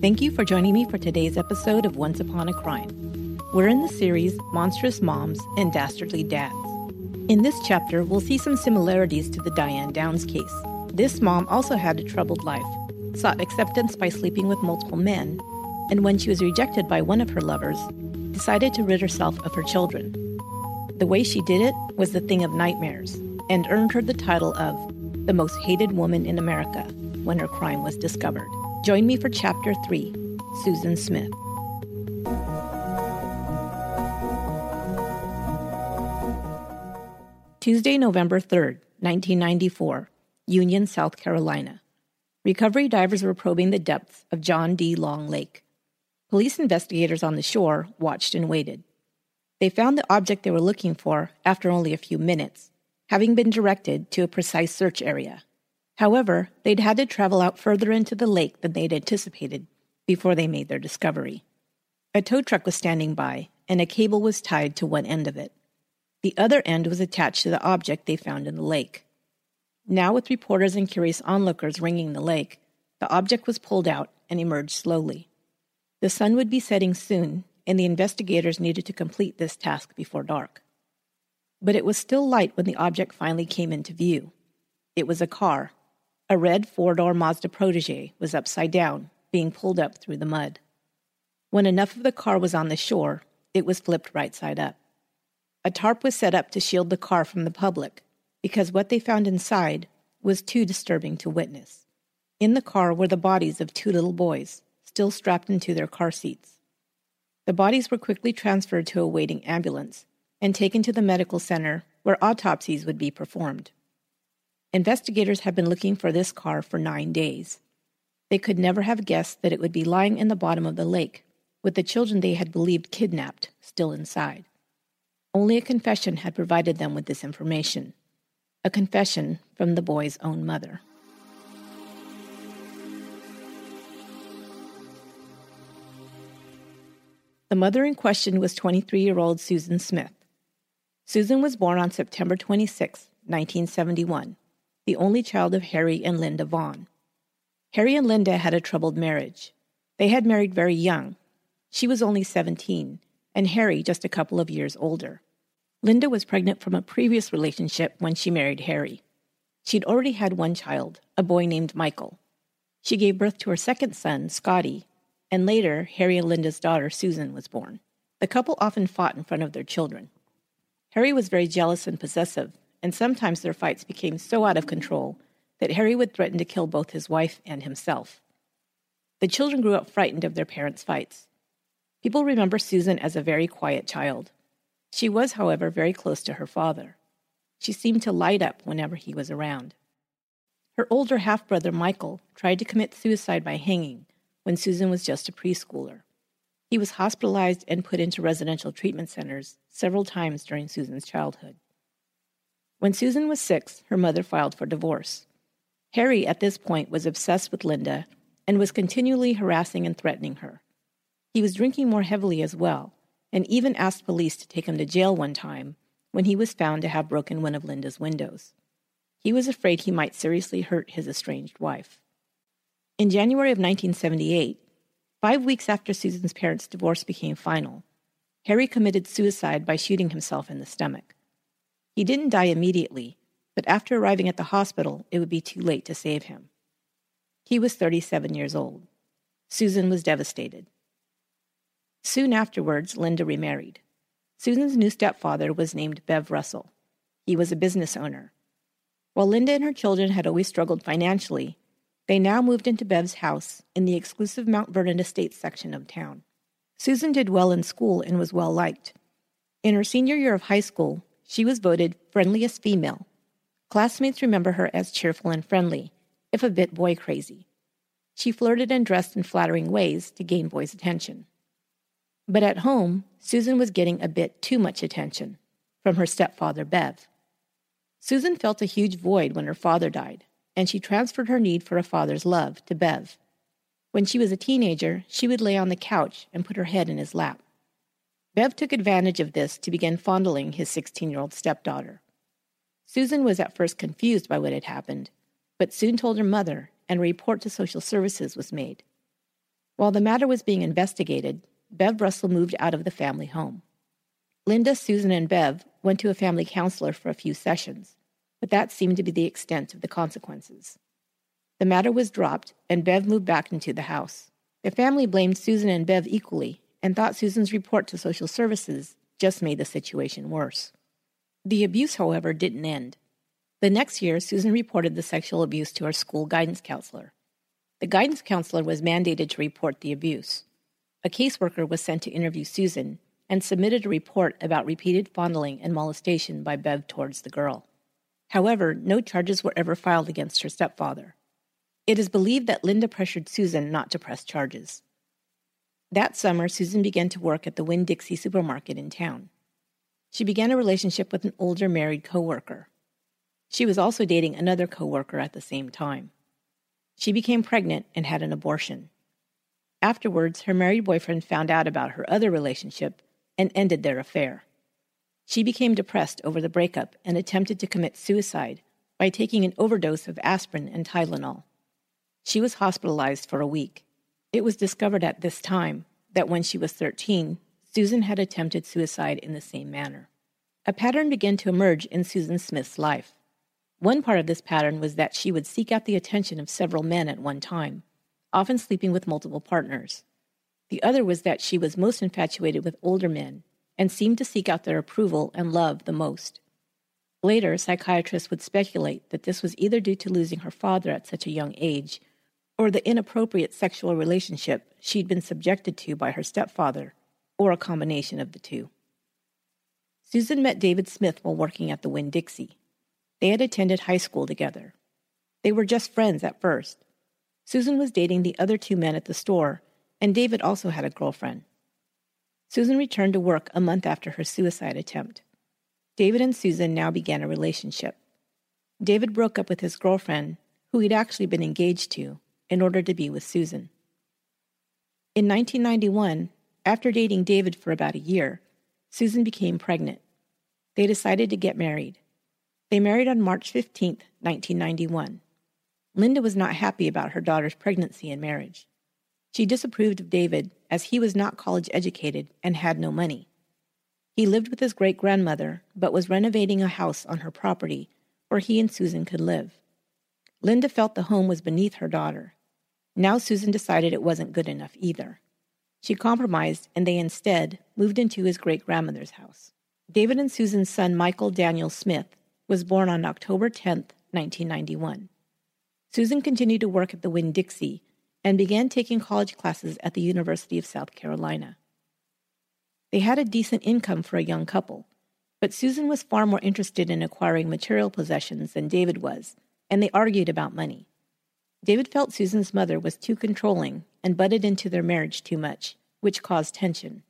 Thank you for joining me for today's episode of Once Upon a Crime. We're in the series Monstrous Moms and Dastardly Dads. In this chapter, we'll see some similarities to the Diane Downs case. This mom also had a troubled life, sought acceptance by sleeping with multiple men, and when she was rejected by one of her lovers, decided to rid herself of her children. The way she did it was the thing of nightmares and earned her the title of the most hated woman in America when her crime was discovered. Join me for Chapter 3 Susan Smith. Tuesday, November 3rd, 1994, Union, South Carolina. Recovery divers were probing the depths of John D. Long Lake. Police investigators on the shore watched and waited. They found the object they were looking for after only a few minutes, having been directed to a precise search area. However, they'd had to travel out further into the lake than they'd anticipated before they made their discovery. A tow truck was standing by, and a cable was tied to one end of it. The other end was attached to the object they found in the lake. Now, with reporters and curious onlookers ringing the lake, the object was pulled out and emerged slowly. The sun would be setting soon, and the investigators needed to complete this task before dark. But it was still light when the object finally came into view. It was a car, a red four door Mazda Protege was upside down, being pulled up through the mud. When enough of the car was on the shore, it was flipped right side up. A tarp was set up to shield the car from the public because what they found inside was too disturbing to witness. In the car were the bodies of two little boys, still strapped into their car seats. The bodies were quickly transferred to a waiting ambulance and taken to the medical center where autopsies would be performed. Investigators had been looking for this car for nine days. They could never have guessed that it would be lying in the bottom of the lake, with the children they had believed kidnapped still inside. Only a confession had provided them with this information a confession from the boy's own mother. The mother in question was 23 year old Susan Smith. Susan was born on September 26, 1971 the only child of Harry and Linda Vaughn. Harry and Linda had a troubled marriage. They had married very young. She was only 17, and Harry just a couple of years older. Linda was pregnant from a previous relationship when she married Harry. She'd already had one child, a boy named Michael. She gave birth to her second son, Scotty, and later, Harry and Linda's daughter, Susan, was born. The couple often fought in front of their children. Harry was very jealous and possessive, and sometimes their fights became so out of control that Harry would threaten to kill both his wife and himself. The children grew up frightened of their parents' fights. People remember Susan as a very quiet child. She was, however, very close to her father. She seemed to light up whenever he was around. Her older half brother, Michael, tried to commit suicide by hanging when Susan was just a preschooler. He was hospitalized and put into residential treatment centers several times during Susan's childhood. When Susan was six, her mother filed for divorce. Harry, at this point, was obsessed with Linda and was continually harassing and threatening her. He was drinking more heavily as well, and even asked police to take him to jail one time when he was found to have broken one of Linda's windows. He was afraid he might seriously hurt his estranged wife. In January of 1978, five weeks after Susan's parents' divorce became final, Harry committed suicide by shooting himself in the stomach. He didn't die immediately, but after arriving at the hospital, it would be too late to save him. He was 37 years old. Susan was devastated. Soon afterwards, Linda remarried. Susan's new stepfather was named Bev Russell. He was a business owner. While Linda and her children had always struggled financially, they now moved into Bev's house in the exclusive Mount Vernon Estates section of town. Susan did well in school and was well liked. In her senior year of high school, she was voted friendliest female. Classmates remember her as cheerful and friendly, if a bit boy crazy. She flirted and dressed in flattering ways to gain boys' attention. But at home, Susan was getting a bit too much attention from her stepfather, Bev. Susan felt a huge void when her father died, and she transferred her need for a father's love to Bev. When she was a teenager, she would lay on the couch and put her head in his lap. Bev took advantage of this to begin fondling his 16 year old stepdaughter. Susan was at first confused by what had happened, but soon told her mother, and a report to social services was made. While the matter was being investigated, Bev Russell moved out of the family home. Linda, Susan, and Bev went to a family counselor for a few sessions, but that seemed to be the extent of the consequences. The matter was dropped, and Bev moved back into the house. The family blamed Susan and Bev equally and thought Susan's report to social services just made the situation worse. The abuse, however, didn't end. The next year, Susan reported the sexual abuse to her school guidance counselor. The guidance counselor was mandated to report the abuse. A caseworker was sent to interview Susan and submitted a report about repeated fondling and molestation by Bev towards the girl. However, no charges were ever filed against her stepfather. It is believed that Linda pressured Susan not to press charges. That summer, Susan began to work at the Winn Dixie supermarket in town. She began a relationship with an older married coworker. She was also dating another coworker at the same time. She became pregnant and had an abortion. Afterwards, her married boyfriend found out about her other relationship and ended their affair. She became depressed over the breakup and attempted to commit suicide by taking an overdose of aspirin and Tylenol. She was hospitalized for a week. It was discovered at this time that when she was 13, Susan had attempted suicide in the same manner. A pattern began to emerge in Susan Smith's life. One part of this pattern was that she would seek out the attention of several men at one time, often sleeping with multiple partners. The other was that she was most infatuated with older men and seemed to seek out their approval and love the most. Later, psychiatrists would speculate that this was either due to losing her father at such a young age or the inappropriate sexual relationship she'd been subjected to by her stepfather, or a combination of the two. Susan met David Smith while working at the Winn Dixie. They had attended high school together. They were just friends at first. Susan was dating the other two men at the store, and David also had a girlfriend. Susan returned to work a month after her suicide attempt. David and Susan now began a relationship. David broke up with his girlfriend, who he'd actually been engaged to, in order to be with Susan. In 1991, after dating David for about a year, Susan became pregnant. They decided to get married. They married on March 15, 1991. Linda was not happy about her daughter's pregnancy and marriage. She disapproved of David as he was not college educated and had no money. He lived with his great grandmother, but was renovating a house on her property where he and Susan could live. Linda felt the home was beneath her daughter. Now Susan decided it wasn't good enough either. She compromised, and they instead moved into his great grandmother's house. David and Susan's son, Michael Daniel Smith, was born on October 10, 1991. Susan continued to work at the Winn Dixie and began taking college classes at the University of South Carolina. They had a decent income for a young couple, but Susan was far more interested in acquiring material possessions than David was, and they argued about money. David felt Susan's mother was too controlling and butted into their marriage too much, which caused tension.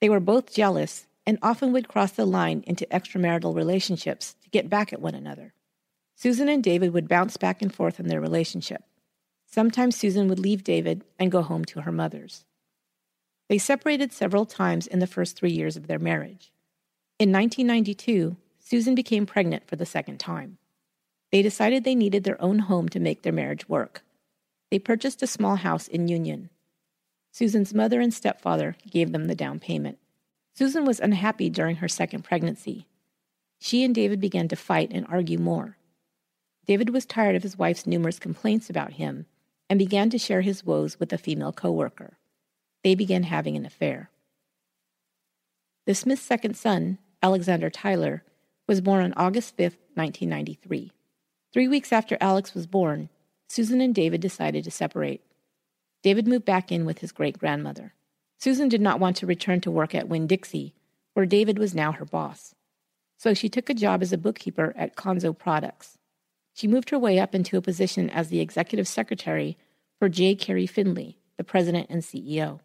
They were both jealous and often would cross the line into extramarital relationships to get back at one another. Susan and David would bounce back and forth in their relationship. Sometimes Susan would leave David and go home to her mother's. They separated several times in the first three years of their marriage. In 1992, Susan became pregnant for the second time. They decided they needed their own home to make their marriage work. They purchased a small house in Union. Susan's mother and stepfather gave them the down payment. Susan was unhappy during her second pregnancy. She and David began to fight and argue more. David was tired of his wife's numerous complaints about him and began to share his woes with a female coworker. They began having an affair. The Smith's second son, Alexander Tyler, was born on August 5, 1993. Three weeks after Alex was born, Susan and David decided to separate. David moved back in with his great grandmother. Susan did not want to return to work at Winn Dixie, where David was now her boss. So she took a job as a bookkeeper at Conso Products. She moved her way up into a position as the executive secretary for J. Carey Finley, the president and CEO.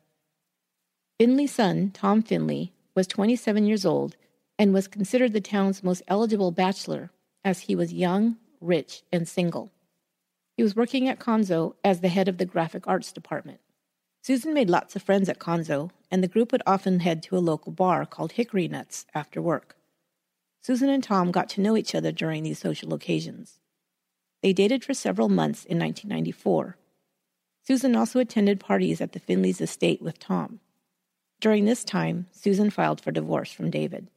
Finley's son, Tom Finley, was 27 years old and was considered the town's most eligible bachelor as he was young, rich, and single. He was working at Conso as the head of the graphic arts department. Susan made lots of friends at Conso, and the group would often head to a local bar called Hickory Nuts after work. Susan and Tom got to know each other during these social occasions. They dated for several months in 1994. Susan also attended parties at the Finleys' estate with Tom. During this time, Susan filed for divorce from David.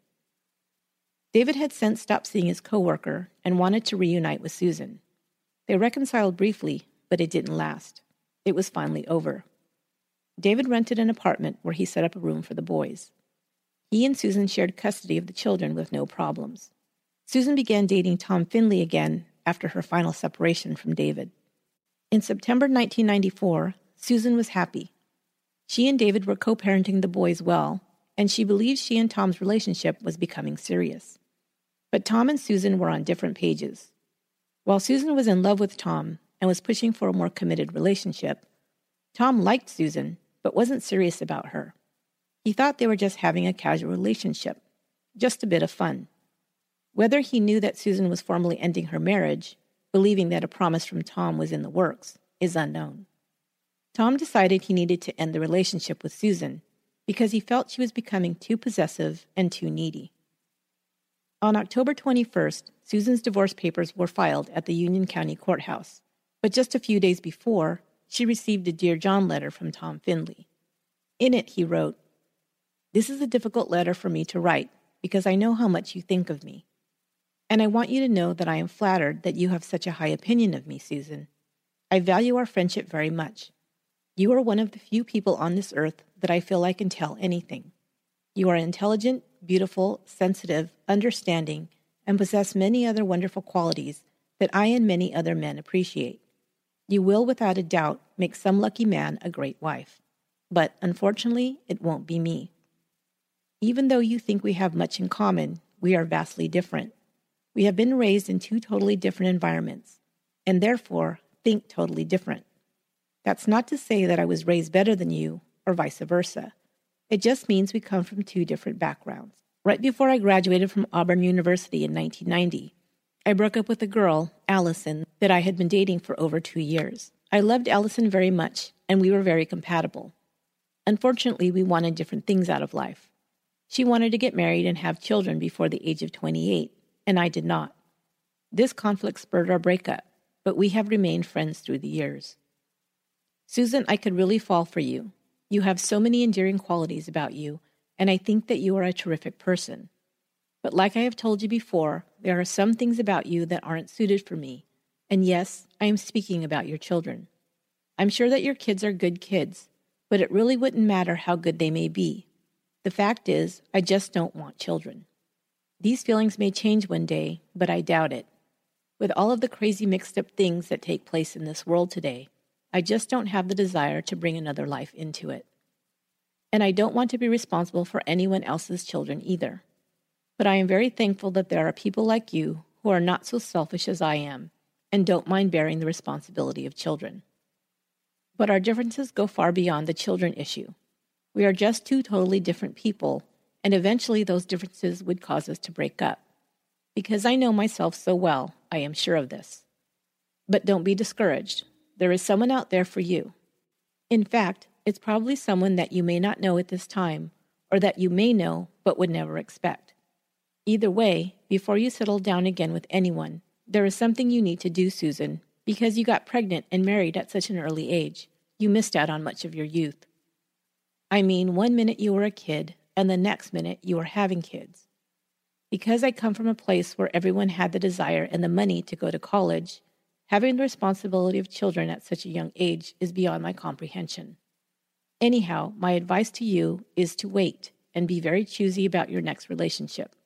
David had since stopped seeing his coworker and wanted to reunite with Susan. They reconciled briefly, but it didn't last. It was finally over. David rented an apartment where he set up a room for the boys. He and Susan shared custody of the children with no problems. Susan began dating Tom Finley again after her final separation from David. In September 1994, Susan was happy. She and David were co parenting the boys well, and she believed she and Tom's relationship was becoming serious. But Tom and Susan were on different pages. While Susan was in love with Tom and was pushing for a more committed relationship, Tom liked Susan but wasn't serious about her. He thought they were just having a casual relationship, just a bit of fun. Whether he knew that Susan was formally ending her marriage, believing that a promise from Tom was in the works, is unknown. Tom decided he needed to end the relationship with Susan because he felt she was becoming too possessive and too needy. On October 21st, Susan's divorce papers were filed at the Union County Courthouse, but just a few days before, she received a Dear John letter from Tom Finley. In it, he wrote, This is a difficult letter for me to write because I know how much you think of me. And I want you to know that I am flattered that you have such a high opinion of me, Susan. I value our friendship very much. You are one of the few people on this earth that I feel I can tell anything. You are intelligent, beautiful, sensitive, understanding, and possess many other wonderful qualities that I and many other men appreciate. You will, without a doubt, make some lucky man a great wife. But unfortunately, it won't be me. Even though you think we have much in common, we are vastly different. We have been raised in two totally different environments, and therefore think totally different. That's not to say that I was raised better than you, or vice versa. It just means we come from two different backgrounds. Right before I graduated from Auburn University in 1990, I broke up with a girl, Allison, that I had been dating for over two years. I loved Allison very much, and we were very compatible. Unfortunately, we wanted different things out of life. She wanted to get married and have children before the age of 28, and I did not. This conflict spurred our breakup, but we have remained friends through the years. Susan, I could really fall for you. You have so many endearing qualities about you, and I think that you are a terrific person. But like I have told you before, there are some things about you that aren't suited for me. And yes, I am speaking about your children. I'm sure that your kids are good kids, but it really wouldn't matter how good they may be. The fact is, I just don't want children. These feelings may change one day, but I doubt it. With all of the crazy mixed up things that take place in this world today, I just don't have the desire to bring another life into it. And I don't want to be responsible for anyone else's children either. But I am very thankful that there are people like you who are not so selfish as I am and don't mind bearing the responsibility of children. But our differences go far beyond the children issue. We are just two totally different people and eventually those differences would cause us to break up. Because I know myself so well, I am sure of this. But don't be discouraged. There is someone out there for you. In fact, it's probably someone that you may not know at this time, or that you may know but would never expect. Either way, before you settle down again with anyone, there is something you need to do, Susan, because you got pregnant and married at such an early age. You missed out on much of your youth. I mean, one minute you were a kid, and the next minute you were having kids. Because I come from a place where everyone had the desire and the money to go to college, having the responsibility of children at such a young age is beyond my comprehension. Anyhow, my advice to you is to wait and be very choosy about your next relationship.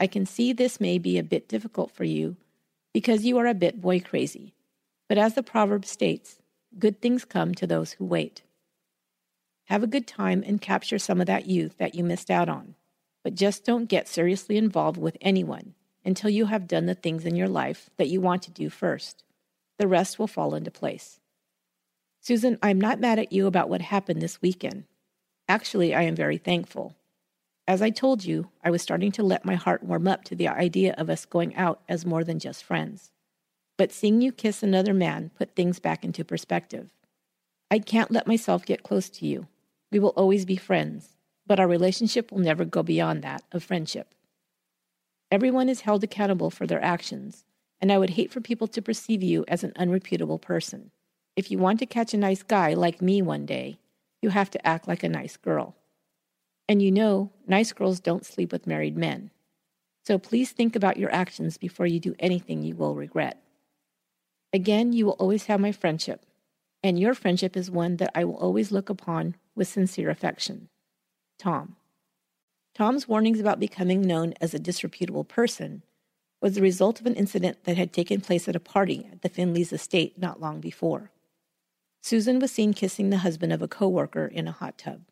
I can see this may be a bit difficult for you because you are a bit boy crazy, but as the proverb states, good things come to those who wait. Have a good time and capture some of that youth that you missed out on. But just don't get seriously involved with anyone until you have done the things in your life that you want to do first. The rest will fall into place. Susan, I'm not mad at you about what happened this weekend. Actually, I am very thankful. As I told you, I was starting to let my heart warm up to the idea of us going out as more than just friends. But seeing you kiss another man put things back into perspective. I can't let myself get close to you. We will always be friends, but our relationship will never go beyond that of friendship. Everyone is held accountable for their actions, and I would hate for people to perceive you as an unreputable person. If you want to catch a nice guy like me one day, you have to act like a nice girl. And you know, nice girls don't sleep with married men. So please think about your actions before you do anything you will regret. Again, you will always have my friendship, and your friendship is one that I will always look upon with sincere affection. Tom. Tom's warnings about becoming known as a disreputable person was the result of an incident that had taken place at a party at the Finleys' estate not long before. Susan was seen kissing the husband of a coworker in a hot tub.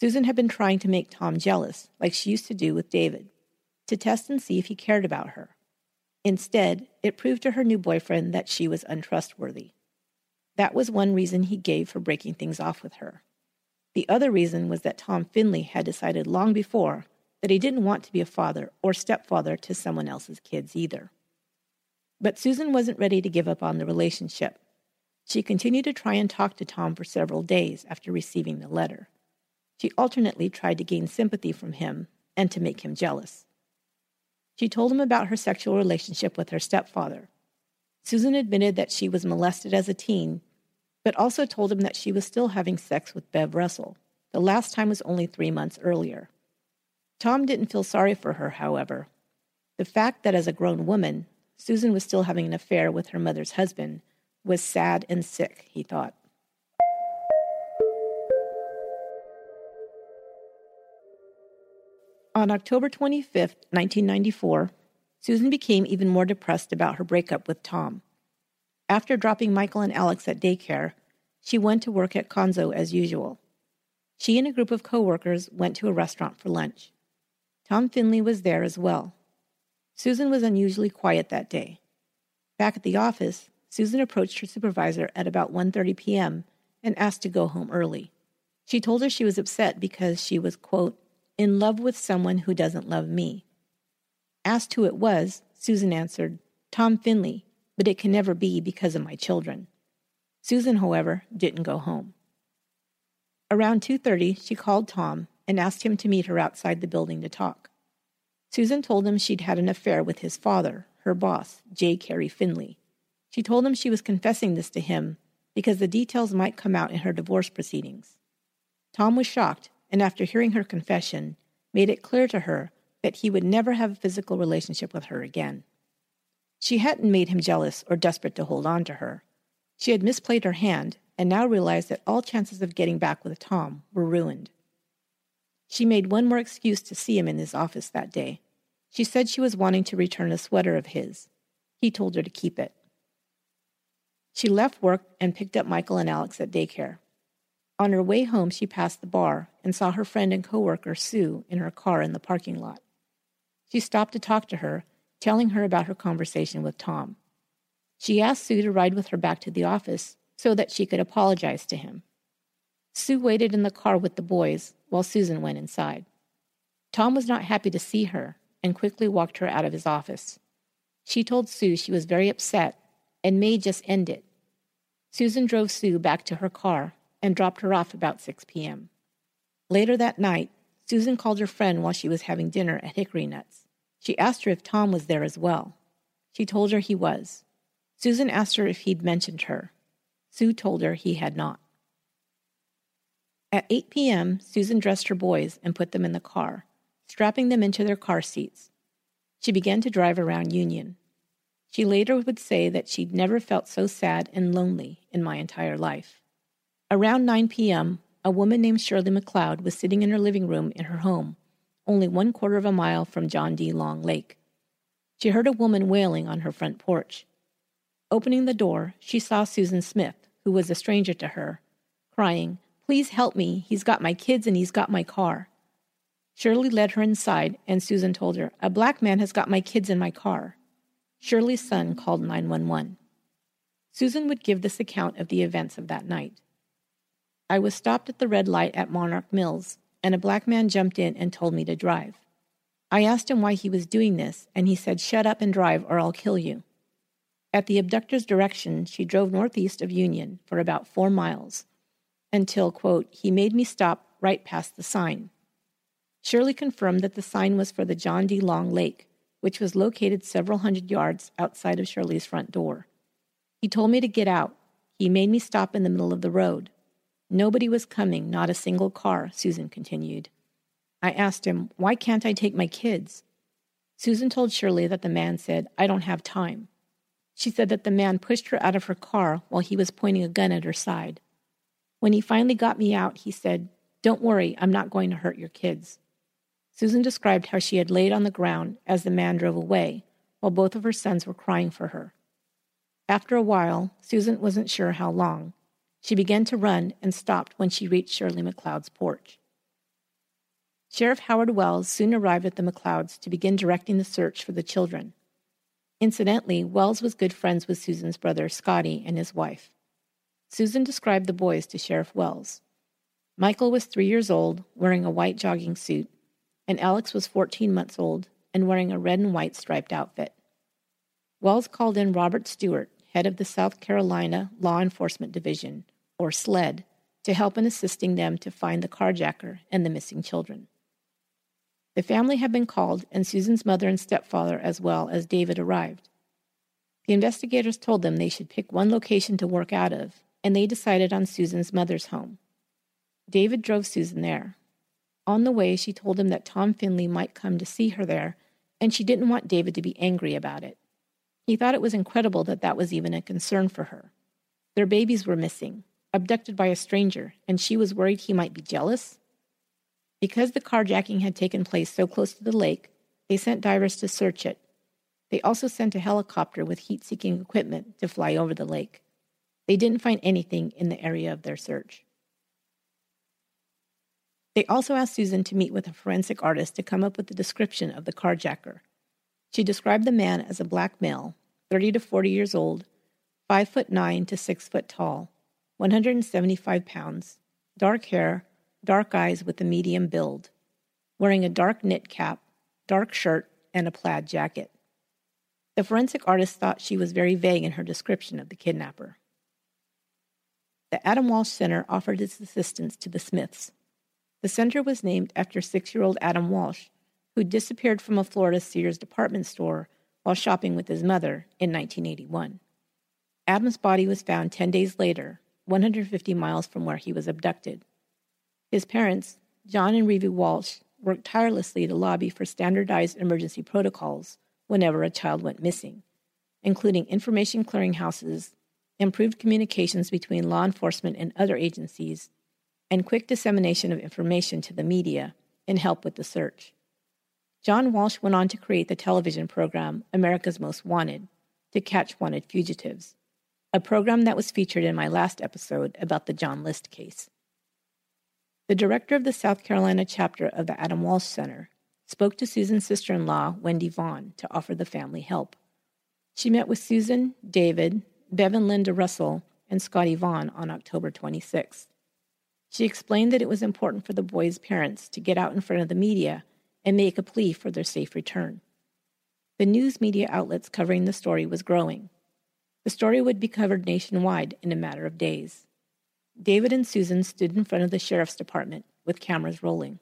Susan had been trying to make Tom jealous, like she used to do with David, to test and see if he cared about her. Instead, it proved to her new boyfriend that she was untrustworthy. That was one reason he gave for breaking things off with her. The other reason was that Tom Finley had decided long before that he didn't want to be a father or stepfather to someone else's kids either. But Susan wasn't ready to give up on the relationship. She continued to try and talk to Tom for several days after receiving the letter. She alternately tried to gain sympathy from him and to make him jealous. She told him about her sexual relationship with her stepfather. Susan admitted that she was molested as a teen, but also told him that she was still having sex with Bev Russell. The last time was only three months earlier. Tom didn't feel sorry for her, however. The fact that as a grown woman, Susan was still having an affair with her mother's husband was sad and sick, he thought. On October 25, 1994, Susan became even more depressed about her breakup with Tom. After dropping Michael and Alex at daycare, she went to work at Conso as usual. She and a group of coworkers went to a restaurant for lunch. Tom Finley was there as well. Susan was unusually quiet that day. Back at the office, Susan approached her supervisor at about 1:30 p.m. and asked to go home early. She told her she was upset because she was, quote, in love with someone who doesn't love me. Asked who it was, Susan answered, Tom Finley, but it can never be because of my children. Susan, however, didn't go home. Around 2:30, she called Tom and asked him to meet her outside the building to talk. Susan told him she'd had an affair with his father, her boss, J. Carey Finley. She told him she was confessing this to him because the details might come out in her divorce proceedings. Tom was shocked and after hearing her confession, made it clear to her that he would never have a physical relationship with her again. She hadn't made him jealous or desperate to hold on to her. She had misplayed her hand and now realized that all chances of getting back with Tom were ruined. She made one more excuse to see him in his office that day. She said she was wanting to return a sweater of his. He told her to keep it. She left work and picked up Michael and Alex at daycare. On her way home, she passed the bar and saw her friend and coworker Sue in her car in the parking lot. She stopped to talk to her, telling her about her conversation with Tom. She asked Sue to ride with her back to the office so that she could apologize to him. Sue waited in the car with the boys while Susan went inside. Tom was not happy to see her and quickly walked her out of his office. She told Sue she was very upset and may just end it. Susan drove Sue back to her car and dropped her off about 6 p.m. Later that night, Susan called her friend while she was having dinner at Hickory Nuts. She asked her if Tom was there as well. She told her he was. Susan asked her if he'd mentioned her. Sue told her he had not. At 8 p.m., Susan dressed her boys and put them in the car, strapping them into their car seats. She began to drive around Union. She later would say that she'd never felt so sad and lonely in my entire life. Around 9 p.m., a woman named Shirley McLeod was sitting in her living room in her home, only one quarter of a mile from John D. Long Lake. She heard a woman wailing on her front porch. Opening the door, she saw Susan Smith, who was a stranger to her, crying, Please help me. He's got my kids and he's got my car. Shirley led her inside, and Susan told her, A black man has got my kids in my car. Shirley's son called 911. Susan would give this account of the events of that night. I was stopped at the red light at Monarch Mills, and a black man jumped in and told me to drive. I asked him why he was doing this, and he said, Shut up and drive, or I'll kill you. At the abductor's direction, she drove northeast of Union for about four miles until, quote, he made me stop right past the sign. Shirley confirmed that the sign was for the John D. Long Lake, which was located several hundred yards outside of Shirley's front door. He told me to get out, He made me stop in the middle of the road. Nobody was coming, not a single car, Susan continued. I asked him, Why can't I take my kids? Susan told Shirley that the man said, I don't have time. She said that the man pushed her out of her car while he was pointing a gun at her side. When he finally got me out, he said, Don't worry, I'm not going to hurt your kids. Susan described how she had laid on the ground as the man drove away, while both of her sons were crying for her. After a while, Susan wasn't sure how long. She began to run and stopped when she reached Shirley McLeod's porch. Sheriff Howard Wells soon arrived at the McLeods to begin directing the search for the children. Incidentally, Wells was good friends with Susan's brother, Scotty, and his wife. Susan described the boys to Sheriff Wells. Michael was three years old, wearing a white jogging suit, and Alex was 14 months old and wearing a red and white striped outfit. Wells called in Robert Stewart, head of the South Carolina Law Enforcement Division, or SLED, to help in assisting them to find the carjacker and the missing children. The family had been called, and Susan's mother and stepfather, as well as David, arrived. The investigators told them they should pick one location to work out of, and they decided on Susan's mother's home. David drove Susan there. On the way, she told him that Tom Finley might come to see her there, and she didn't want David to be angry about it. He thought it was incredible that that was even a concern for her. Their babies were missing, abducted by a stranger, and she was worried he might be jealous because the carjacking had taken place so close to the lake, they sent divers to search it. They also sent a helicopter with heat seeking equipment to fly over the lake. They didn't find anything in the area of their search. They also asked Susan to meet with a forensic artist to come up with a description of the carjacker. She described the man as a black male, 30 to 40 years old, 5 foot 9 to 6 foot tall, 175 pounds, dark hair, dark eyes with a medium build, wearing a dark knit cap, dark shirt, and a plaid jacket. The forensic artist thought she was very vague in her description of the kidnapper. The Adam Walsh Center offered its assistance to the Smiths. The center was named after six year old Adam Walsh, who disappeared from a Florida Sears department store while shopping with his mother in 1981. Adam's body was found 10 days later, 150 miles from where he was abducted. His parents, John and Reeve Walsh, worked tirelessly to lobby for standardized emergency protocols whenever a child went missing, including information clearinghouses, improved communications between law enforcement and other agencies, and quick dissemination of information to the media in help with the search. John Walsh went on to create the television program America's Most Wanted to catch wanted fugitives, a program that was featured in my last episode about the John List case. The director of the South Carolina chapter of the Adam Walsh Center spoke to Susan's sister in law, Wendy Vaughn, to offer the family help. She met with Susan, David, Bev and Linda Russell, and Scotty Vaughn on October 26th. She explained that it was important for the boys' parents to get out in front of the media and make a plea for their safe return. The news media outlets covering the story was growing. The story would be covered nationwide in a matter of days. David and Susan stood in front of the sheriff's department with cameras rolling.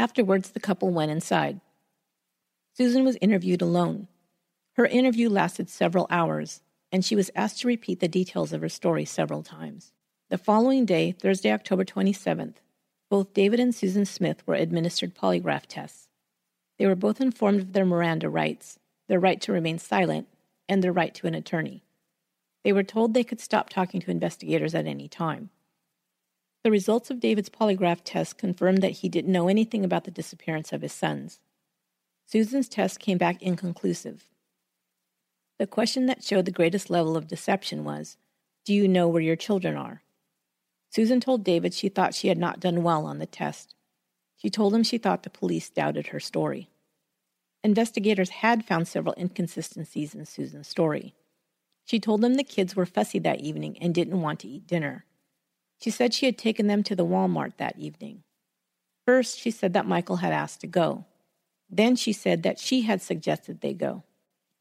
Afterwards, the couple went inside. Susan was interviewed alone. Her interview lasted several hours, and she was asked to repeat the details of her story several times. The following day, Thursday, October 27th, both David and Susan Smith were administered polygraph tests. They were both informed of their Miranda rights, their right to remain silent, and their right to an attorney. They were told they could stop talking to investigators at any time. The results of David's polygraph test confirmed that he didn't know anything about the disappearance of his sons. Susan's test came back inconclusive. The question that showed the greatest level of deception was Do you know where your children are? Susan told David she thought she had not done well on the test. She told him she thought the police doubted her story. Investigators had found several inconsistencies in Susan's story. She told them the kids were fussy that evening and didn't want to eat dinner. She said she had taken them to the Walmart that evening. First, she said that Michael had asked to go. Then she said that she had suggested they go.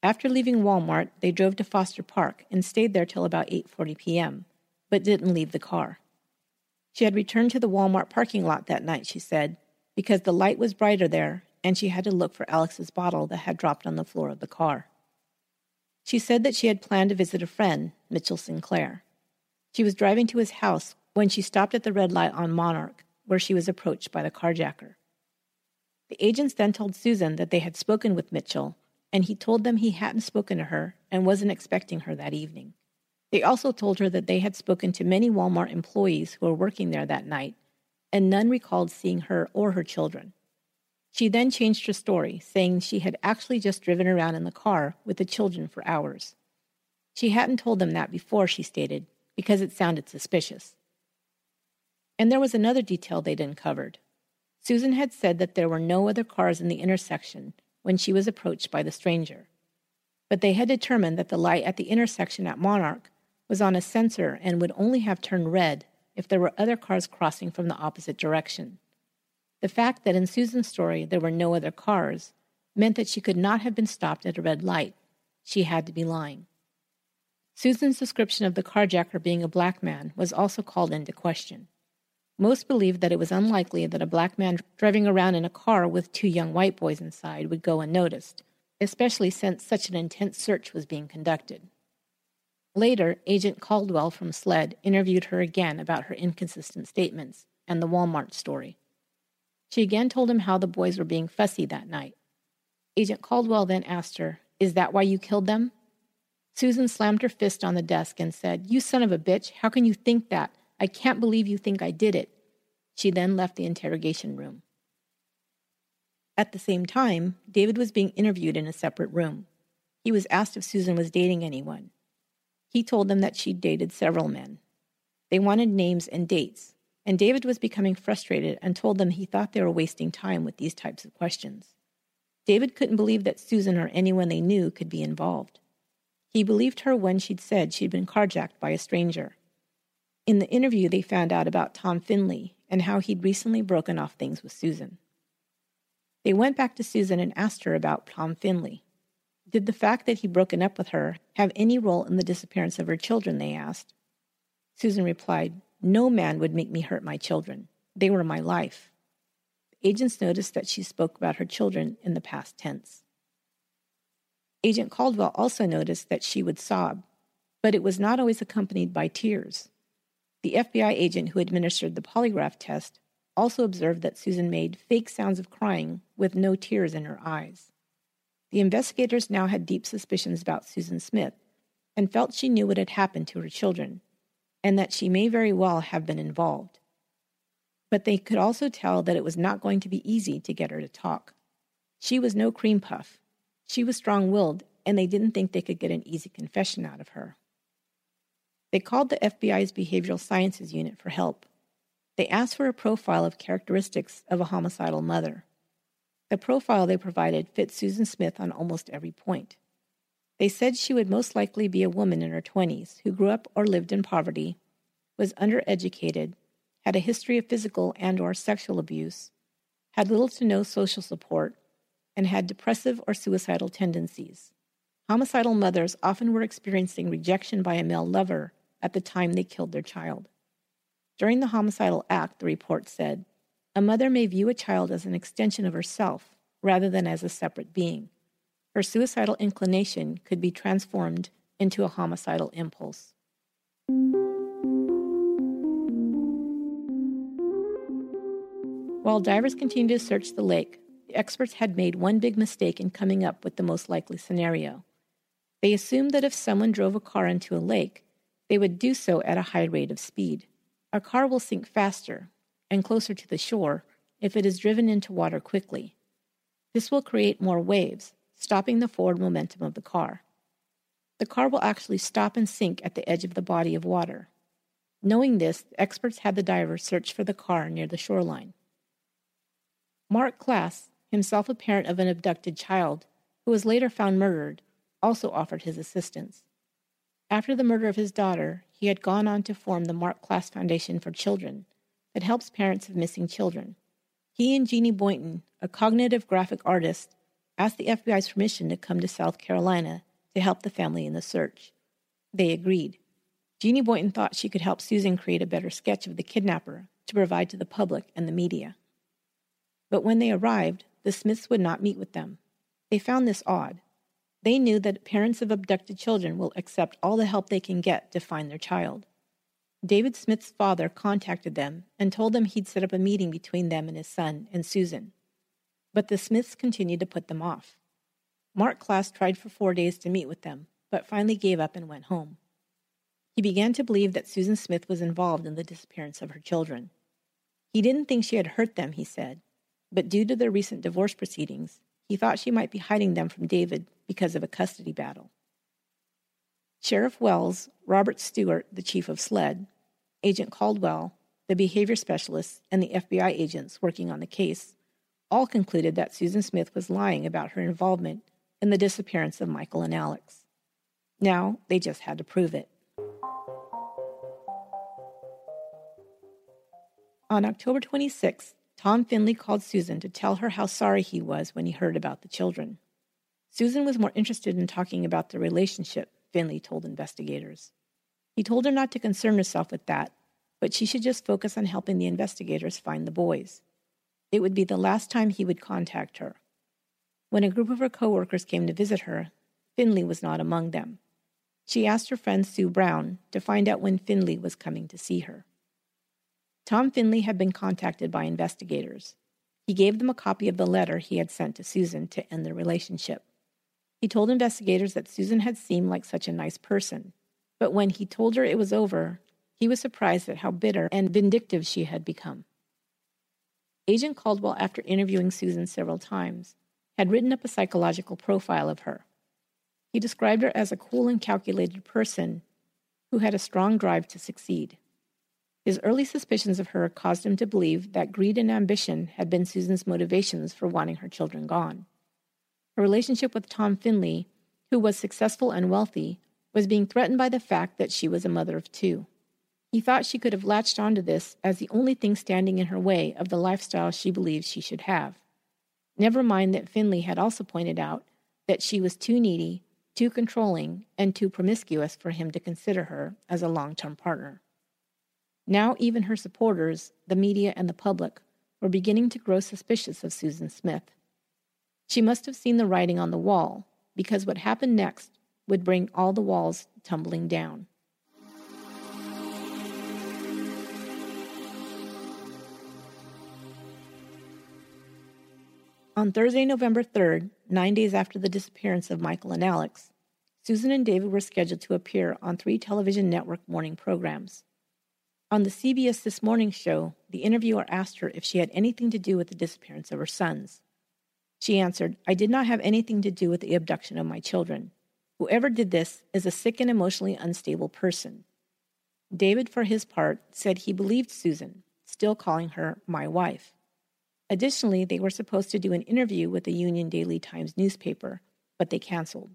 After leaving Walmart, they drove to Foster Park and stayed there till about 8:40 p.m. but didn't leave the car. She had returned to the Walmart parking lot that night, she said, because the light was brighter there and she had to look for Alex's bottle that had dropped on the floor of the car. She said that she had planned to visit a friend, Mitchell Sinclair. She was driving to his house when she stopped at the red light on Monarch, where she was approached by the carjacker. The agents then told Susan that they had spoken with Mitchell, and he told them he hadn't spoken to her and wasn't expecting her that evening. They also told her that they had spoken to many Walmart employees who were working there that night, and none recalled seeing her or her children. She then changed her story, saying she had actually just driven around in the car with the children for hours. She hadn't told them that before, she stated, because it sounded suspicious. And there was another detail they'd uncovered. Susan had said that there were no other cars in the intersection when she was approached by the stranger. But they had determined that the light at the intersection at Monarch was on a sensor and would only have turned red if there were other cars crossing from the opposite direction. The fact that in Susan's story there were no other cars meant that she could not have been stopped at a red light. She had to be lying. Susan's description of the carjacker being a black man was also called into question. Most believed that it was unlikely that a black man driving around in a car with two young white boys inside would go unnoticed, especially since such an intense search was being conducted. Later, Agent Caldwell from SLED interviewed her again about her inconsistent statements and the Walmart story. She again told him how the boys were being fussy that night. Agent Caldwell then asked her, Is that why you killed them? Susan slammed her fist on the desk and said, You son of a bitch, how can you think that? I can't believe you think I did it. She then left the interrogation room. At the same time, David was being interviewed in a separate room. He was asked if Susan was dating anyone. He told them that she'd dated several men. They wanted names and dates, and David was becoming frustrated and told them he thought they were wasting time with these types of questions. David couldn't believe that Susan or anyone they knew could be involved. He believed her when she'd said she'd been carjacked by a stranger. In the interview, they found out about Tom Finley and how he'd recently broken off things with Susan. They went back to Susan and asked her about Tom Finley. Did the fact that he'd broken up with her have any role in the disappearance of her children? They asked. Susan replied, no man would make me hurt my children. They were my life. Agents noticed that she spoke about her children in the past tense. Agent Caldwell also noticed that she would sob, but it was not always accompanied by tears. The FBI agent who administered the polygraph test also observed that Susan made fake sounds of crying with no tears in her eyes. The investigators now had deep suspicions about Susan Smith and felt she knew what had happened to her children and that she may very well have been involved. But they could also tell that it was not going to be easy to get her to talk. She was no cream puff. She was strong willed, and they didn't think they could get an easy confession out of her. They called the FBI's Behavioral Sciences Unit for help. They asked for a profile of characteristics of a homicidal mother. The profile they provided fit Susan Smith on almost every point. They said she would most likely be a woman in her 20s who grew up or lived in poverty, was undereducated, had a history of physical and or sexual abuse, had little to no social support, and had depressive or suicidal tendencies. Homicidal mothers often were experiencing rejection by a male lover at the time they killed their child. During the homicidal act, the report said, a mother may view a child as an extension of herself rather than as a separate being her suicidal inclination could be transformed into a homicidal impulse. While divers continued to search the lake, the experts had made one big mistake in coming up with the most likely scenario. They assumed that if someone drove a car into a lake, they would do so at a high rate of speed. A car will sink faster and closer to the shore if it is driven into water quickly. This will create more waves, stopping the forward momentum of the car. The car will actually stop and sink at the edge of the body of water. Knowing this, experts had the diver search for the car near the shoreline. Marc Klaas, himself a parent of an abducted child, who was later found murdered, also offered his assistance. After the murder of his daughter, he had gone on to form the Marc Klaas Foundation for Children that helps parents of missing children. He and Jeannie Boynton, a cognitive graphic artist, asked the FBI's permission to come to South Carolina to help the family in the search. They agreed. Jeannie Boynton thought she could help Susan create a better sketch of the kidnapper to provide to the public and the media. But when they arrived, the Smiths would not meet with them. They found this odd. They knew that parents of abducted children will accept all the help they can get to find their child. David Smith's father contacted them and told them he'd set up a meeting between them and his son and Susan. But the Smiths continued to put them off. Marc Klaas tried for four days to meet with them, but finally gave up and went home. He began to believe that Susan Smith was involved in the disappearance of her children. He didn't think she had hurt them, he said, but due to their recent divorce proceedings, he thought she might be hiding them from David because of a custody battle. Sheriff Wells, Robert Stewart, the chief of SLED, Agent Caldwell, the behavior specialists, and the FBI agents working on the case all concluded that Susan Smith was lying about her involvement in the disappearance of Michael and Alex. Now they just had to prove it. On October 26, Tom Findlay called Susan to tell her how sorry he was when he heard about the children. Susan was more interested in talking about the relationship, Findlay told investigators. He told her not to concern herself with that, but she should just focus on helping the investigators find the boys. It would be the last time he would contact her. When a group of her coworkers came to visit her, Findlay was not among them. She asked her friend Sue Brown to find out when Findlay was coming to see her. Tom Findlay had been contacted by investigators. He gave them a copy of the letter he had sent to Susan to end their relationship. He told investigators that Susan had seemed like such a nice person, but when he told her it was over, he was surprised at how bitter and vindictive she had become. Agent Caldwell, after interviewing Susan several times, had written up a psychological profile of her. He described her as a cool and calculated person who had a strong drive to succeed. His early suspicions of her caused him to believe that greed and ambition had been Susan's motivations for wanting her children gone. Her relationship with Tom Findlay, who was successful and wealthy, was being threatened by the fact that she was a mother of two. He thought she could have latched onto this as the only thing standing in her way of the lifestyle she believed she should have. Never mind that Findlay had also pointed out that she was too needy, too controlling, and too promiscuous for him to consider her as a long term partner. Now, even her supporters, the media, and the public were beginning to grow suspicious of Susan Smith. She must have seen the writing on the wall, because what happened next would bring all the walls tumbling down. On Thursday, November 3rd, nine days after the disappearance of Michael and Alex, Susan and David were scheduled to appear on three television network morning programs. On the CBS This Morning show, the interviewer asked her if she had anything to do with the disappearance of her sons. She answered, I did not have anything to do with the abduction of my children. Whoever did this is a sick and emotionally unstable person. David, for his part, said he believed Susan, still calling her my wife. Additionally, they were supposed to do an interview with the Union Daily Times newspaper, but they canceled.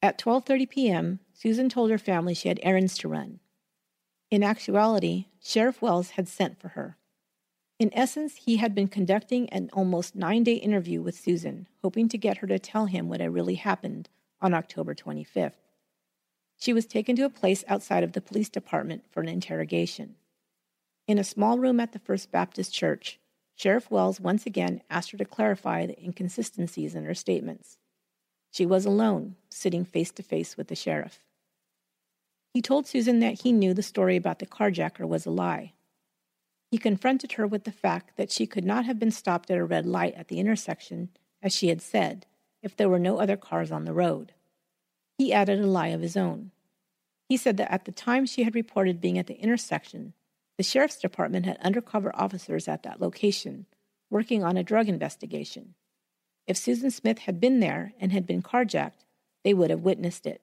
At 12:30 p.m., Susan told her family she had errands to run in actuality, Sheriff Wells had sent for her. In essence, he had been conducting an almost nine day interview with Susan, hoping to get her to tell him what had really happened on October 25th. She was taken to a place outside of the police department for an interrogation. In a small room at the First Baptist Church, Sheriff Wells once again asked her to clarify the inconsistencies in her statements. She was alone, sitting face to face with the sheriff. He told Susan that he knew the story about the carjacker was a lie. He confronted her with the fact that she could not have been stopped at a red light at the intersection, as she had said, if there were no other cars on the road. He added a lie of his own. He said that at the time she had reported being at the intersection, the sheriff's department had undercover officers at that location, working on a drug investigation. If Susan Smith had been there and had been carjacked, they would have witnessed it.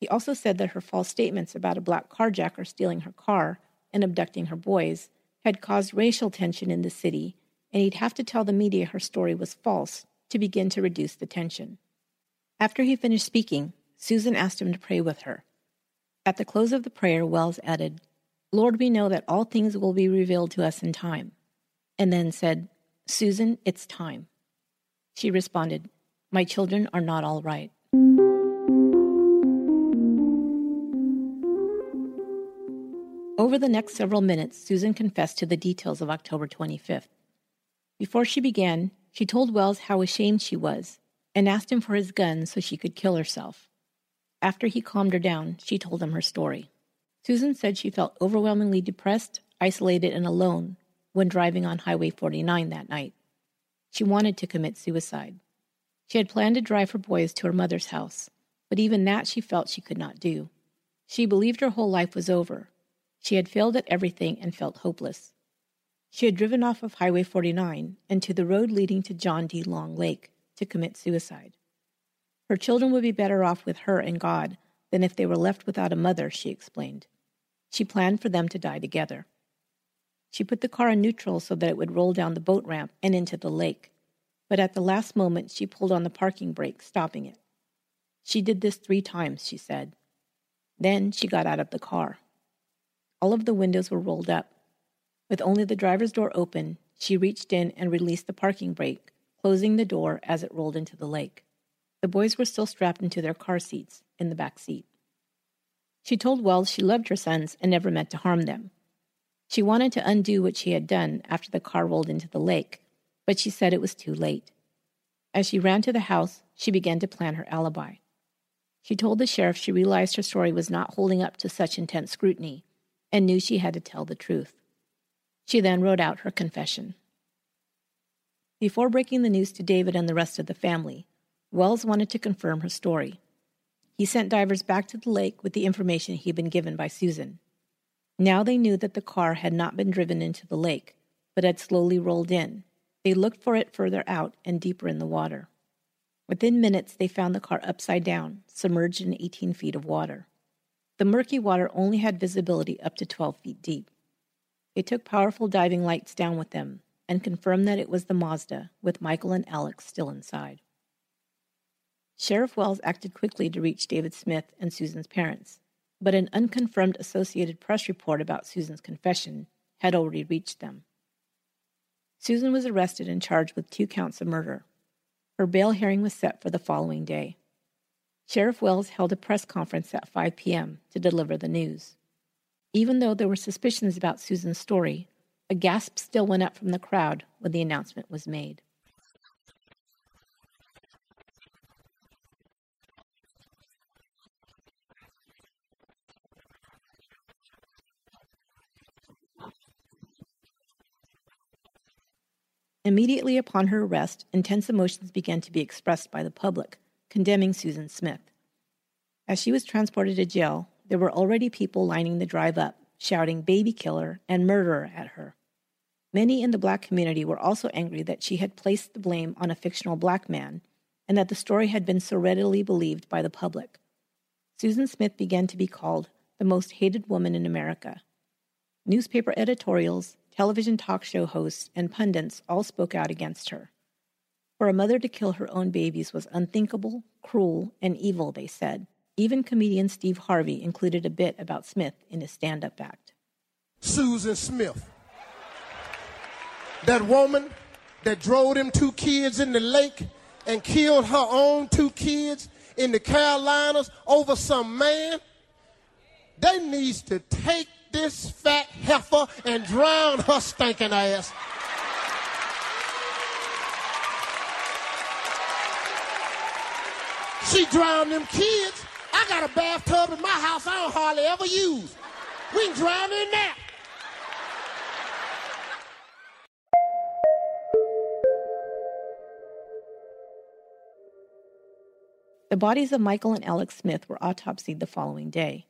He also said that her false statements about a black carjacker stealing her car and abducting her boys had caused racial tension in the city, and he'd have to tell the media her story was false to begin to reduce the tension. After he finished speaking, Susan asked him to pray with her. At the close of the prayer, Wells added, Lord, we know that all things will be revealed to us in time. And then said, Susan, it's time. She responded, My children are not all right. Over the next several minutes, Susan confessed to the details of October 25th. Before she began, she told Wells how ashamed she was and asked him for his gun so she could kill herself. After he calmed her down, she told him her story. Susan said she felt overwhelmingly depressed, isolated, and alone when driving on Highway 49 that night. She wanted to commit suicide. She had planned to drive her boys to her mother's house, but even that she felt she could not do. She believed her whole life was over. She had failed at everything and felt hopeless. She had driven off of Highway 49 and to the road leading to John D. Long Lake to commit suicide. Her children would be better off with her and God than if they were left without a mother, she explained. She planned for them to die together. She put the car in neutral so that it would roll down the boat ramp and into the lake. But at the last moment, she pulled on the parking brake, stopping it. She did this three times, she said. Then she got out of the car. All of the windows were rolled up. With only the driver's door open, she reached in and released the parking brake, closing the door as it rolled into the lake. The boys were still strapped into their car seats in the back seat. She told Wells she loved her sons and never meant to harm them. She wanted to undo what she had done after the car rolled into the lake, but she said it was too late. As she ran to the house, she began to plan her alibi. She told the sheriff she realized her story was not holding up to such intense scrutiny and knew she had to tell the truth. She then wrote out her confession. Before breaking the news to David and the rest of the family, Wells wanted to confirm her story. He sent divers back to the lake with the information he had been given by Susan. Now they knew that the car had not been driven into the lake, but had slowly rolled in. They looked for it further out and deeper in the water. Within minutes, they found the car upside down, submerged in 18 feet of water. The murky water only had visibility up to 12 feet deep. They took powerful diving lights down with them and confirmed that it was the Mazda, with Michael and Alex still inside. Sheriff Wells acted quickly to reach David Smith and Susan's parents but an unconfirmed Associated Press report about Susan's confession had already reached them. Susan was arrested and charged with two counts of murder. Her bail hearing was set for the following day. Sheriff Wells held a press conference at 5 p.m. to deliver the news. Even though there were suspicions about Susan's story, a gasp still went up from the crowd when the announcement was made. Immediately upon her arrest, intense emotions began to be expressed by the public, condemning Susan Smith. As she was transported to jail, there were already people lining the drive up, shouting baby killer and murderer at her. Many in the black community were also angry that she had placed the blame on a fictional black man and that the story had been so readily believed by the public. Susan Smith began to be called the most hated woman in America. Newspaper editorials, television talk show hosts, and pundits all spoke out against her. For a mother to kill her own babies was unthinkable, cruel, and evil, they said. Even comedian Steve Harvey included a bit about Smith in his stand up act. Susan Smith. That woman that drove them two kids in the lake and killed her own two kids in the Carolinas over some man, they needs to take this fat heifer and drown her stinking ass. She drowned them kids. I got a bathtub in my house I don't hardly ever use. We can drown in that. The bodies of Michael and Alex Smith were autopsied the following day.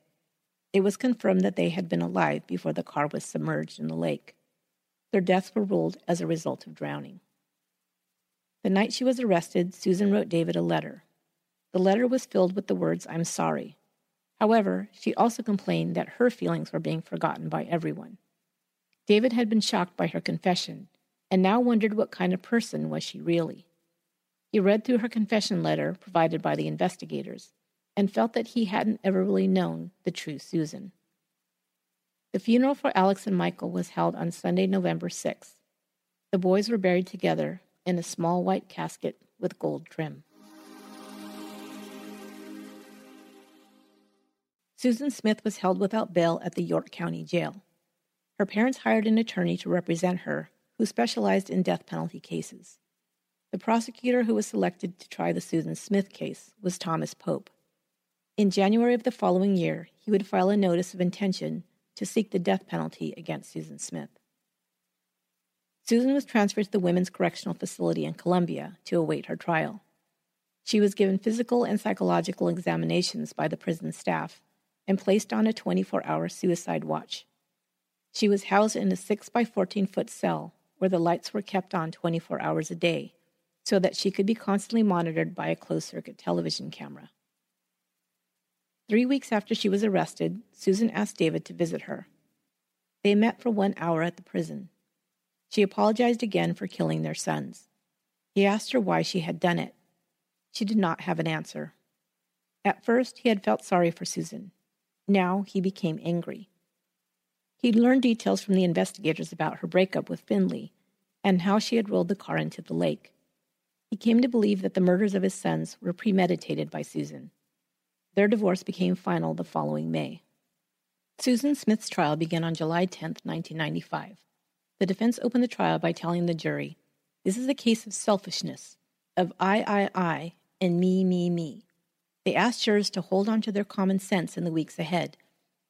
It was confirmed that they had been alive before the car was submerged in the lake. Their deaths were ruled as a result of drowning. The night she was arrested, Susan wrote David a letter. The letter was filled with the words, I'm sorry. However, she also complained that her feelings were being forgotten by everyone. David had been shocked by her confession and now wondered what kind of person was she really. He read through her confession letter provided by the investigators and felt that he hadn't ever really known the true Susan. The funeral for Alex and Michael was held on Sunday, November 6th. The boys were buried together in a small white casket with gold trim. Susan Smith was held without bail at the York County Jail. Her parents hired an attorney to represent her who specialized in death penalty cases. The prosecutor who was selected to try the Susan Smith case was Thomas Pope. In January of the following year, he would file a notice of intention to seek the death penalty against Susan Smith. Susan was transferred to the Women's Correctional Facility in Columbia to await her trial. She was given physical and psychological examinations by the prison staff and placed on a 24 hour suicide watch. She was housed in a 6 by 14 foot cell where the lights were kept on 24 hours a day so that she could be constantly monitored by a closed circuit television camera. Three weeks after she was arrested, Susan asked David to visit her. They met for one hour at the prison. She apologized again for killing their sons. He asked her why she had done it. She did not have an answer. At first, he had felt sorry for Susan. Now he became angry. He'd learned details from the investigators about her breakup with Findlay and how she had rolled the car into the lake. He came to believe that the murders of his sons were premeditated by Susan. Their divorce became final the following May. Susan Smith's trial began on July 10, 1995. The defense opened the trial by telling the jury, This is a case of selfishness, of I, I, I, and me, me, me. They asked jurors to hold on to their common sense in the weeks ahead,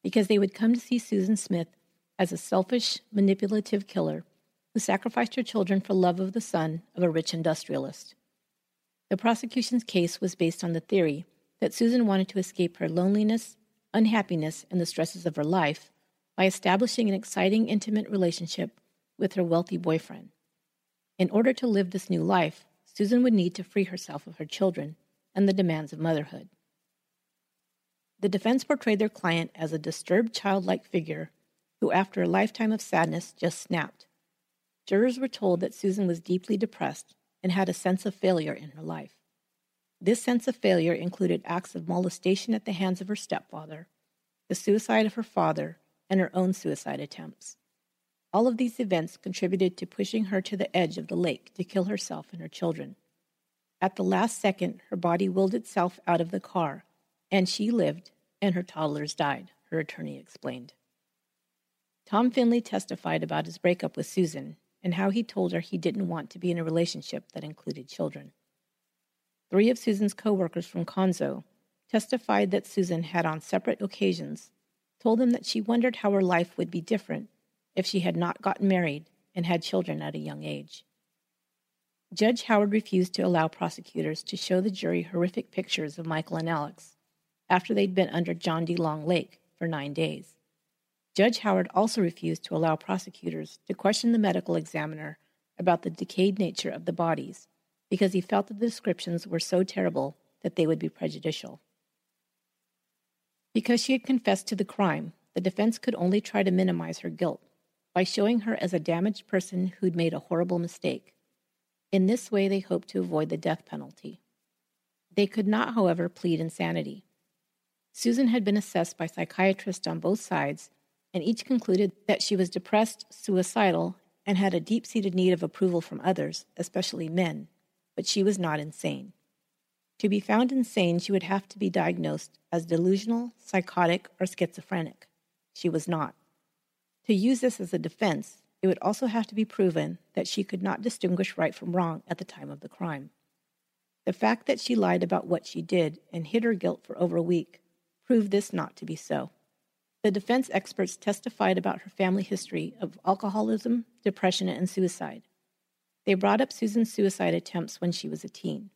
because they would come to see Susan Smith as a selfish, manipulative killer who sacrificed her children for love of the son of a rich industrialist. The prosecution's case was based on the theory that Susan wanted to escape her loneliness, unhappiness, and the stresses of her life by establishing an exciting, intimate relationship with her wealthy boyfriend. In order to live this new life, Susan would need to free herself of her children and the demands of motherhood. The defense portrayed their client as a disturbed childlike figure who, after a lifetime of sadness, just snapped. Jurors were told that Susan was deeply depressed and had a sense of failure in her life. This sense of failure included acts of molestation at the hands of her stepfather, the suicide of her father, and her own suicide attempts. All of these events contributed to pushing her to the edge of the lake to kill herself and her children. At the last second, her body willed itself out of the car, and she lived, and her toddlers died, her attorney explained. Tom Findlay testified about his breakup with Susan and how he told her he didn't want to be in a relationship that included children. Three of Susan's coworkers from Conso testified that Susan had on separate occasions told them that she wondered how her life would be different if she had not gotten married and had children at a young age. Judge Howard refused to allow prosecutors to show the jury horrific pictures of Michael and Alex after they'd been under John D. Long Lake for nine days. Judge Howard also refused to allow prosecutors to question the medical examiner about the decayed nature of the bodies because he felt that the descriptions were so terrible that they would be prejudicial. Because she had confessed to the crime, the defense could only try to minimize her guilt by showing her as a damaged person who'd made a horrible mistake. In this way, they hoped to avoid the death penalty. They could not, however, plead insanity. Susan had been assessed by psychiatrists on both sides and each concluded that she was depressed, suicidal, and had a deep seated need of approval from others, especially men, but she was not insane. To be found insane, she would have to be diagnosed as delusional, psychotic, or schizophrenic. She was not. To use this as a defense, it would also have to be proven that she could not distinguish right from wrong at the time of the crime. The fact that she lied about what she did and hid her guilt for over a week proved this not to be so. The defense experts testified about her family history of alcoholism, depression, and suicide. They brought up Susan's suicide attempts when she was a teen.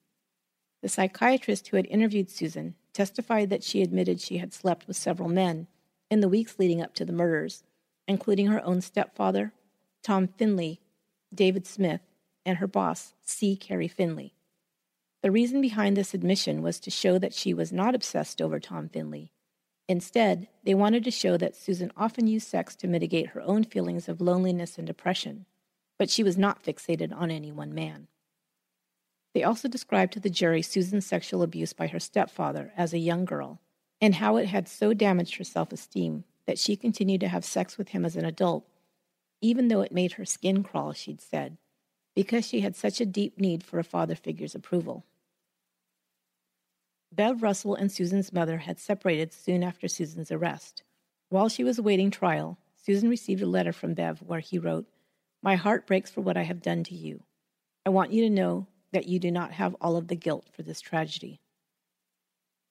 The psychiatrist who had interviewed Susan testified that she admitted she had slept with several men in the weeks leading up to the murders, including her own stepfather, Tom Findlay, David Smith, and her boss, C. Carey Findlay. The reason behind this admission was to show that she was not obsessed over Tom Findlay Instead, they wanted to show that Susan often used sex to mitigate her own feelings of loneliness and depression, but she was not fixated on any one man. They also described to the jury Susan's sexual abuse by her stepfather as a young girl, and how it had so damaged her self esteem that she continued to have sex with him as an adult, even though it made her skin crawl, she'd said, because she had such a deep need for a father figure's approval. Bev Russell and Susan's mother had separated soon after Susan's arrest. While she was awaiting trial, Susan received a letter from Bev where he wrote, My heart breaks for what I have done to you. I want you to know that you do not have all of the guilt for this tragedy.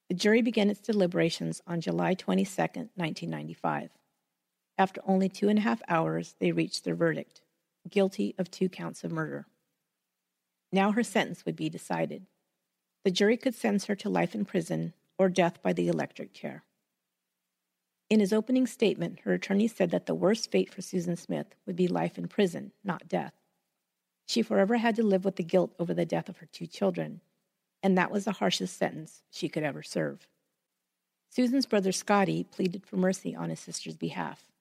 The jury began its deliberations on July 22, 1995. After only two and a half hours, they reached their verdict guilty of two counts of murder. Now her sentence would be decided. The jury could sentence her to life in prison or death by the electric chair. In his opening statement, her attorney said that the worst fate for Susan Smith would be life in prison, not death. She forever had to live with the guilt over the death of her two children, and that was the harshest sentence she could ever serve. Susan's brother Scotty pleaded for mercy on his sister's behalf.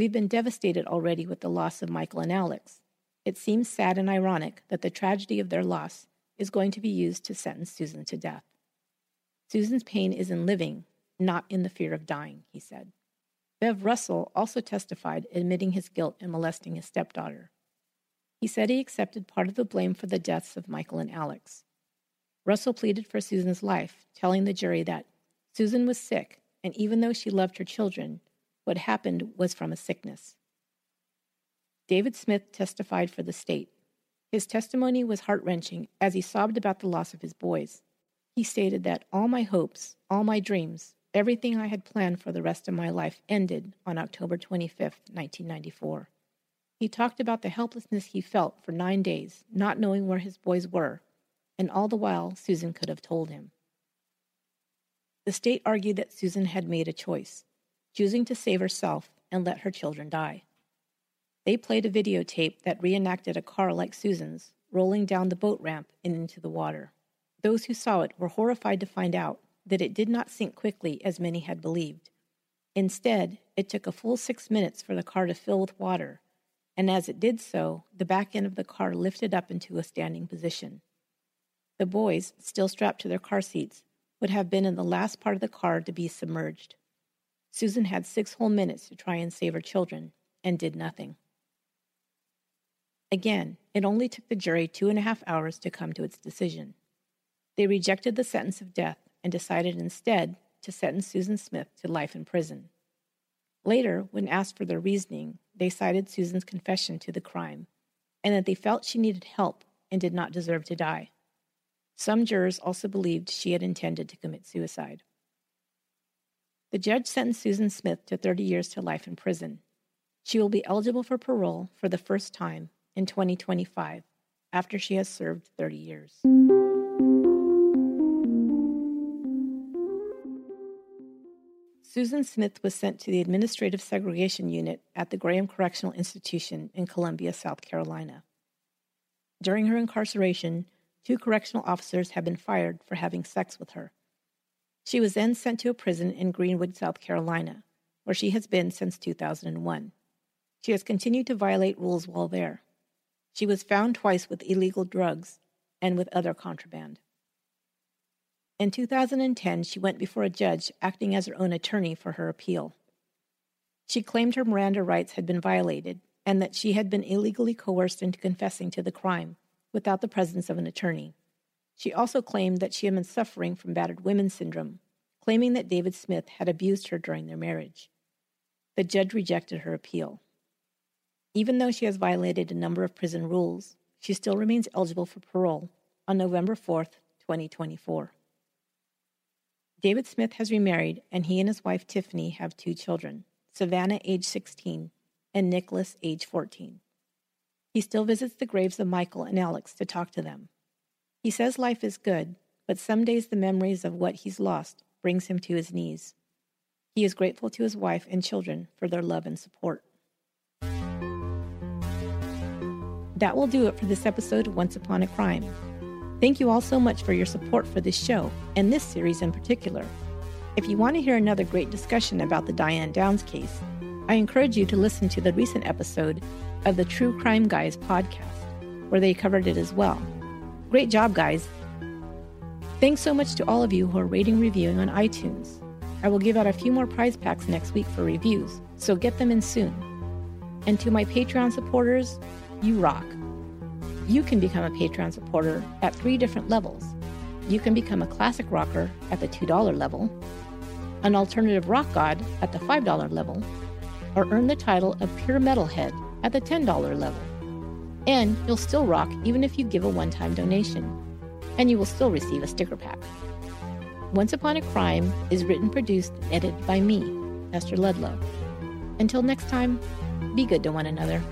We've been devastated already with the loss of Michael and Alex. It seems sad and ironic that the tragedy of their loss is going to be used to sentence Susan to death. Susan's pain is in living, not in the fear of dying, he said. Bev Russell also testified, admitting his guilt in molesting his stepdaughter. He said he accepted part of the blame for the deaths of Michael and Alex. Russell pleaded for Susan's life, telling the jury that Susan was sick, and even though she loved her children, what happened was from a sickness. David Smith testified for the state. His testimony was heart wrenching as he sobbed about the loss of his boys. He stated that all my hopes, all my dreams, everything I had planned for the rest of my life ended on October 25, 1994. He talked about the helplessness he felt for nine days, not knowing where his boys were, and all the while Susan could have told him. The state argued that Susan had made a choice, choosing to save herself and let her children die. They played a videotape that reenacted a car like Susan's rolling down the boat ramp and into the water. Those who saw it were horrified to find out that it did not sink quickly as many had believed. Instead, it took a full six minutes for the car to fill with water and as it did so, the back end of the car lifted up into a standing position. The boys, still strapped to their car seats, would have been in the last part of the car to be submerged. Susan had six whole minutes to try and save her children and did nothing. Again, it only took the jury two and a half hours to come to its decision. They rejected the sentence of death and decided instead to sentence Susan Smith to life in prison. Later, when asked for their reasoning, they cited Susan's confession to the crime and that they felt she needed help and did not deserve to die. Some jurors also believed she had intended to commit suicide. The judge sentenced Susan Smith to 30 years to life in prison. She will be eligible for parole for the first time in 2025 after she has served 30 years. Susan Smith was sent to the Administrative Segregation Unit at the Graham Correctional Institution in Columbia, South Carolina. During her incarceration, two correctional officers had been fired for having sex with her. She was then sent to a prison in Greenwood, South Carolina, where she has been since 2001. She has continued to violate rules while there. She was found twice with illegal drugs and with other contraband. In 2010, she went before a judge acting as her own attorney for her appeal. She claimed her Miranda rights had been violated and that she had been illegally coerced into confessing to the crime without the presence of an attorney. She also claimed that she had been suffering from battered women syndrome, claiming that David Smith had abused her during their marriage. The judge rejected her appeal. Even though she has violated a number of prison rules, she still remains eligible for parole on November 4th, 2024. David Smith has remarried, and he and his wife Tiffany have two children Savannah, age 16, and Nicholas, age 14. He still visits the graves of Michael and Alex to talk to them. He says life is good, but some days the memories of what he's lost brings him to his knees. He is grateful to his wife and children for their love and support. That will do it for this episode of Once Upon a Crime. Thank you all so much for your support for this show, and this series in particular. If you want to hear another great discussion about the Diane Downs case, I encourage you to listen to the recent episode of the True Crime Guys podcast, where they covered it as well. Great job, guys! Thanks so much to all of you who are rating reviewing on iTunes. I will give out a few more prize packs next week for reviews, so get them in soon. And to my Patreon supporters, you rock. You can become a Patreon supporter at three different levels. You can become a classic rocker at the $2 level, an alternative rock god at the $5 level, or earn the title of Pure Metalhead at the $10 level. And you'll still rock even if you give a one time donation. And you will still receive a sticker pack. Once Upon a Crime is written, produced, and edited by me, Esther Ludlow. Until next time, be good to one another.